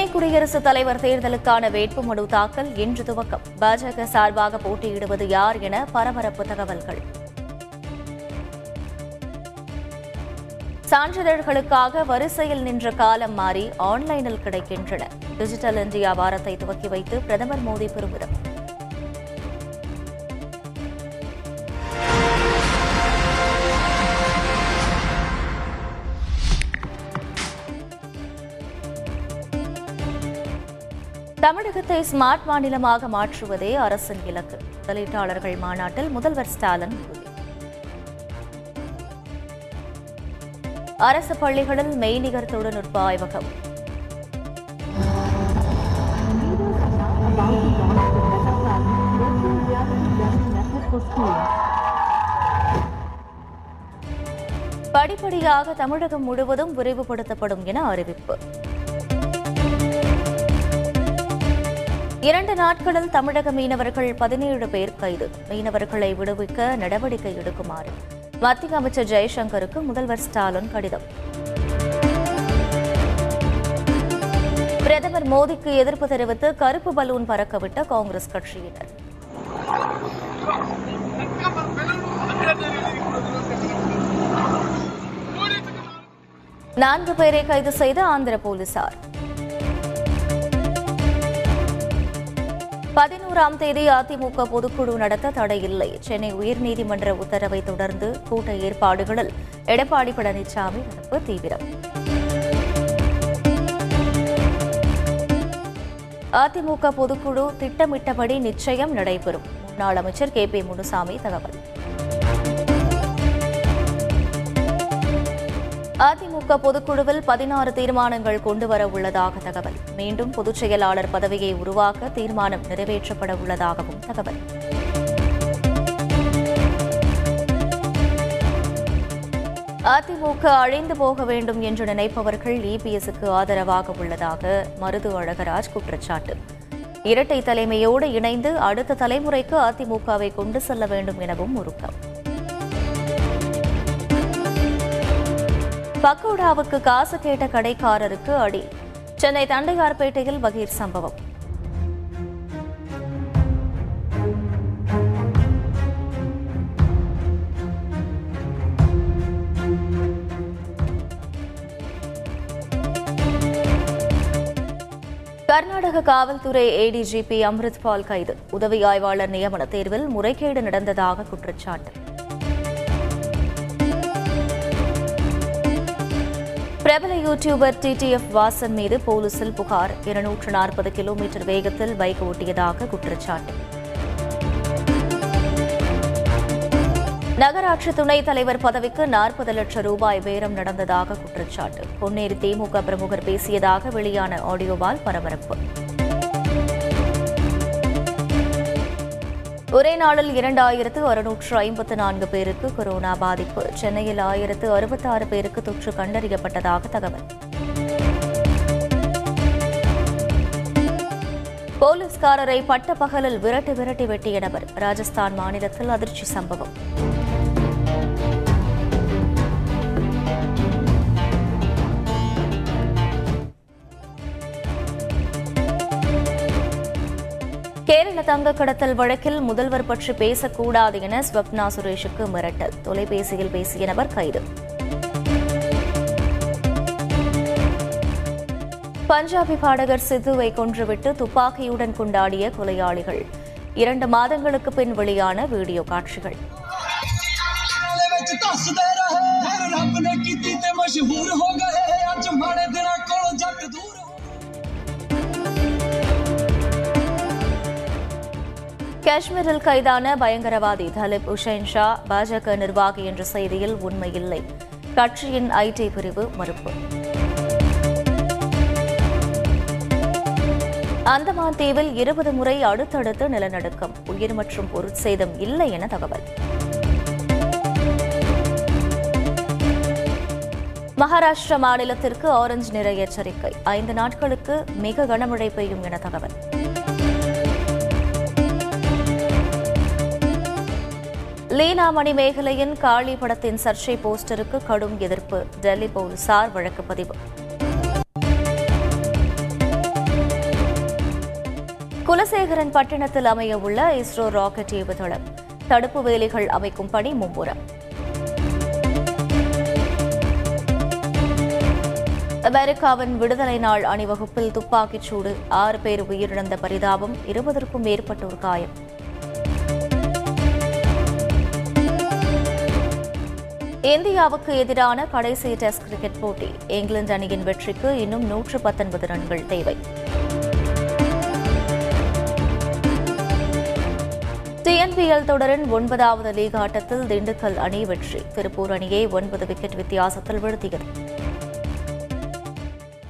துணை குடியரசுத் தலைவர் தேர்தலுக்கான வேட்புமனு தாக்கல் இன்று துவக்கம். பாஜக சார்பாக போட்டியிடுவது யார் என பரபரப்பு தகவல்கள். சான்றிதழ்களுக்காக வரிசையில் நின்ற காலம் மாறி ஆன்லைனில் கிடைக்கின்றன. டிஜிட்டல் இந்தியா வாரத்தை துவக்கி வைத்து பிரதமர் மோடி பெருமிதம். தமிழகத்தை ஸ்மார்ட் மாநிலமாக மாற்றுவதே அரசின் இலக்கு. முதலீட்டாளர்கள் மாநாட்டில் முதல்வர் ஸ்டாலின் உறுதி. அரசு பள்ளிகளில் மெய்நிகர் தொழில்நுட்ப ஆய்வகம். படிப்படியாக தமிழகம் முழுவதும் விரைவுபடுத்தப்படும் என அறிவிப்பு. இரண்டு நாட்களில் தமிழக மீனவர்கள் பதினேழு பேர் கைது. மீனவர்களை விடுவிக்க நடவடிக்கை எடுக்குமாறு மத்திய அமைச்சர் ஜெய்சங்கருக்கு முதல்வர் ஸ்டாலின் கடிதம். பிரதமர் மோடிக்கு எதிர்ப்பு தெரிவித்து கருப்பு பலூன் பறக்கவிட்ட காங்கிரஸ் கட்சியினர். நான்கு பேரை கைது செய்த ஆந்திர போலீசார். பதினோராம் தேதி அதிமுக பொதுக்குழு நடத்த தடை இல்லை சென்னை உயர்நீதிமன்ற உத்தரவை தொடர்ந்து கூட்ட ஏற்பாடுகளில் எடப்பாடி பழனிசாமி நடப்பு தீவிரம். அதிமுக பொதுக்குழு திட்டமிட்டபடி நிச்சயம் நடைபெறும். முன்னாள் அமைச்சர் கே பி முனுசாமி தகவல். அதிமுக பொதுக்குழுவில் பதினாறு தீர்மானங்கள் கொண்டுவர உள்ளதாக தகவல். மீண்டும் பொதுச் செயலாளர் பதவியை உருவாக்க தீர்மானம் நிறைவேற்றப்பட உள்ளதாகவும் தகவல். அதிமுக அழிந்து போக வேண்டும் என்று நினைப்பவர்கள் இபிஎஸ்க்கு ஆதரவாக உள்ளதாக மருது அழகராஜ் குற்றச்சாட்டு. இரட்டை தலைமையோடு இணைந்து அடுத்த தலைமுறைக்கு அதிமுகவை கொண்டு செல்ல வேண்டும் எனவும் உருக்கம் பக்கோடாவுக்கு காசு கேட்ட கடைக்காரருக்கு அடி. சென்னை தண்டையார்பேட்டையில் பகீர் சம்பவம். கர்நாடக காவல்துறை ஏடிஜிபி அம்ரித்பால் கைது. உதவி ஆய்வாளர் நியமன தேர்வில் முறைகேடு நடந்ததாக குற்றச்சாட்டு. பிரபல யூடியூபர் டிடிஎஃப் வாசன் மீது போலீசில் புகார். இருநூற்று நாற்பது கிலோமீட்டர் வேகத்தில் பைக் ஓட்டியதாக குற்றச்சாட்டு. நகராட்சி துணைத் தலைவர் பதவிக்கு நாற்பது லட்சம் ரூபாய் பேரம் நடந்ததாக குற்றச்சாட்டு. பொன்னேரி திமுக பிரமுகர் பேசியதாக வெளியான ஆடியோவால் பரபரப்பு. ஒரே நாளில் இரண்டாயிரத்து அறுநூற்று ஐம்பத்து நான்கு பேருக்கு கொரோனா பாதிப்பு. சென்னையில் ஆயிரத்து அறுபத்தாறு பேருக்கு தொற்று கண்டறியப்பட்டதாக தகவல். போலீஸ்காரரை பட்ட பகலில் விரட்டி விரட்டி வெட்டிய நபர் ராஜஸ்தான் மாநிலத்தில் அதிர்ச்சி சம்பவம். கேரள தங்க கடத்தல் வழக்கில் முதல்வர் பற்றி பேசக்கூடாது என ஸ்வப்னா சுரேஷுக்கு மிரட்டல் தொலைபேசியில் பேசிய நபர் கைது பஞ்சாபி பாடகர் சித்துவை கொன்றுவிட்டு துப்பாக்கியுடன் கொண்டாடிய கொலையாளிகள் இரண்டு மாதங்களுக்கு பின் வெளியான வீடியோ காட்சிகள் ਵਾਲੇ ਵਿੱਚ ਦੱਸਦੇ ਰਹੇ ਫਿਰ ਰੱਬ ਨੇ ਕੀਤੀ ਤੇ ਮਸ਼ਹੂਰ ਹੋ ਗਏ ਅੱਜ ਮਾੜੇ ਦਿਨਾਂ ਕੋਲ ਜੱਟ ਦੂਰ காஷ்மீரில் கைதான பயங்கரவாதி தலிப் உஷேன் ஷா பாஜக நிர்வாகி என்ற செய்தியில் உண்மையில்லை. கட்சியின் ஐடி பிரிவு மறுப்பு. அந்தமான் தீவில் இருபது முறை அடுத்தடுத்து நிலநடுக்கம். உயிர் மற்றும் பொருட்சேதம் இல்லை என தகவல். மகாராஷ்டிரா மாநிலத்திற்கு ஆரஞ்சு நிற எச்சரிக்கை. ஐந்து நாட்களுக்கு மிக கனமழை பெய்யும் என தகவல். லீனா மணிமேகலையின் காளி படத்தின் சர்ச்சை போஸ்டருக்கு கடும் எதிர்ப்பு. டெல்லி போலீசார் வழக்கு பதிவு. குலசேகரன் பட்டினத்தில் அமைய உள்ள இஸ்ரோ ராக்கெட் ஏவுதளம். தடுப்பு வேலிகள் அமைக்கும் பணி மும்முரம். அமெரிக்காவின் விடுதலை நாள் அணிவகுப்பில் துப்பாக்கிச் சூடு. ஆறு பேர் உயிரிழந்த பரிதாபம் இருபதற்கும் மேற்பட்டோர் காயம். இந்தியாவுக்கு எதிரான கடைசி டெஸ்ட் கிரிக்கெட் போட்டி. இங்கிலாந்து அணியின் வெற்றிக்கு இன்னும் நூற்று பத்தொன்பது ரன்கள் தேவை. டிஎன்பிஎல் தொடரின் ஒன்பதாவது லீக் ஆட்டத்தில் திண்டுக்கல் அணி வெற்றி. திருப்பூர் அணியை ஒன்பது விக்கெட் வித்தியாசத்தில் வீழ்த்தியது.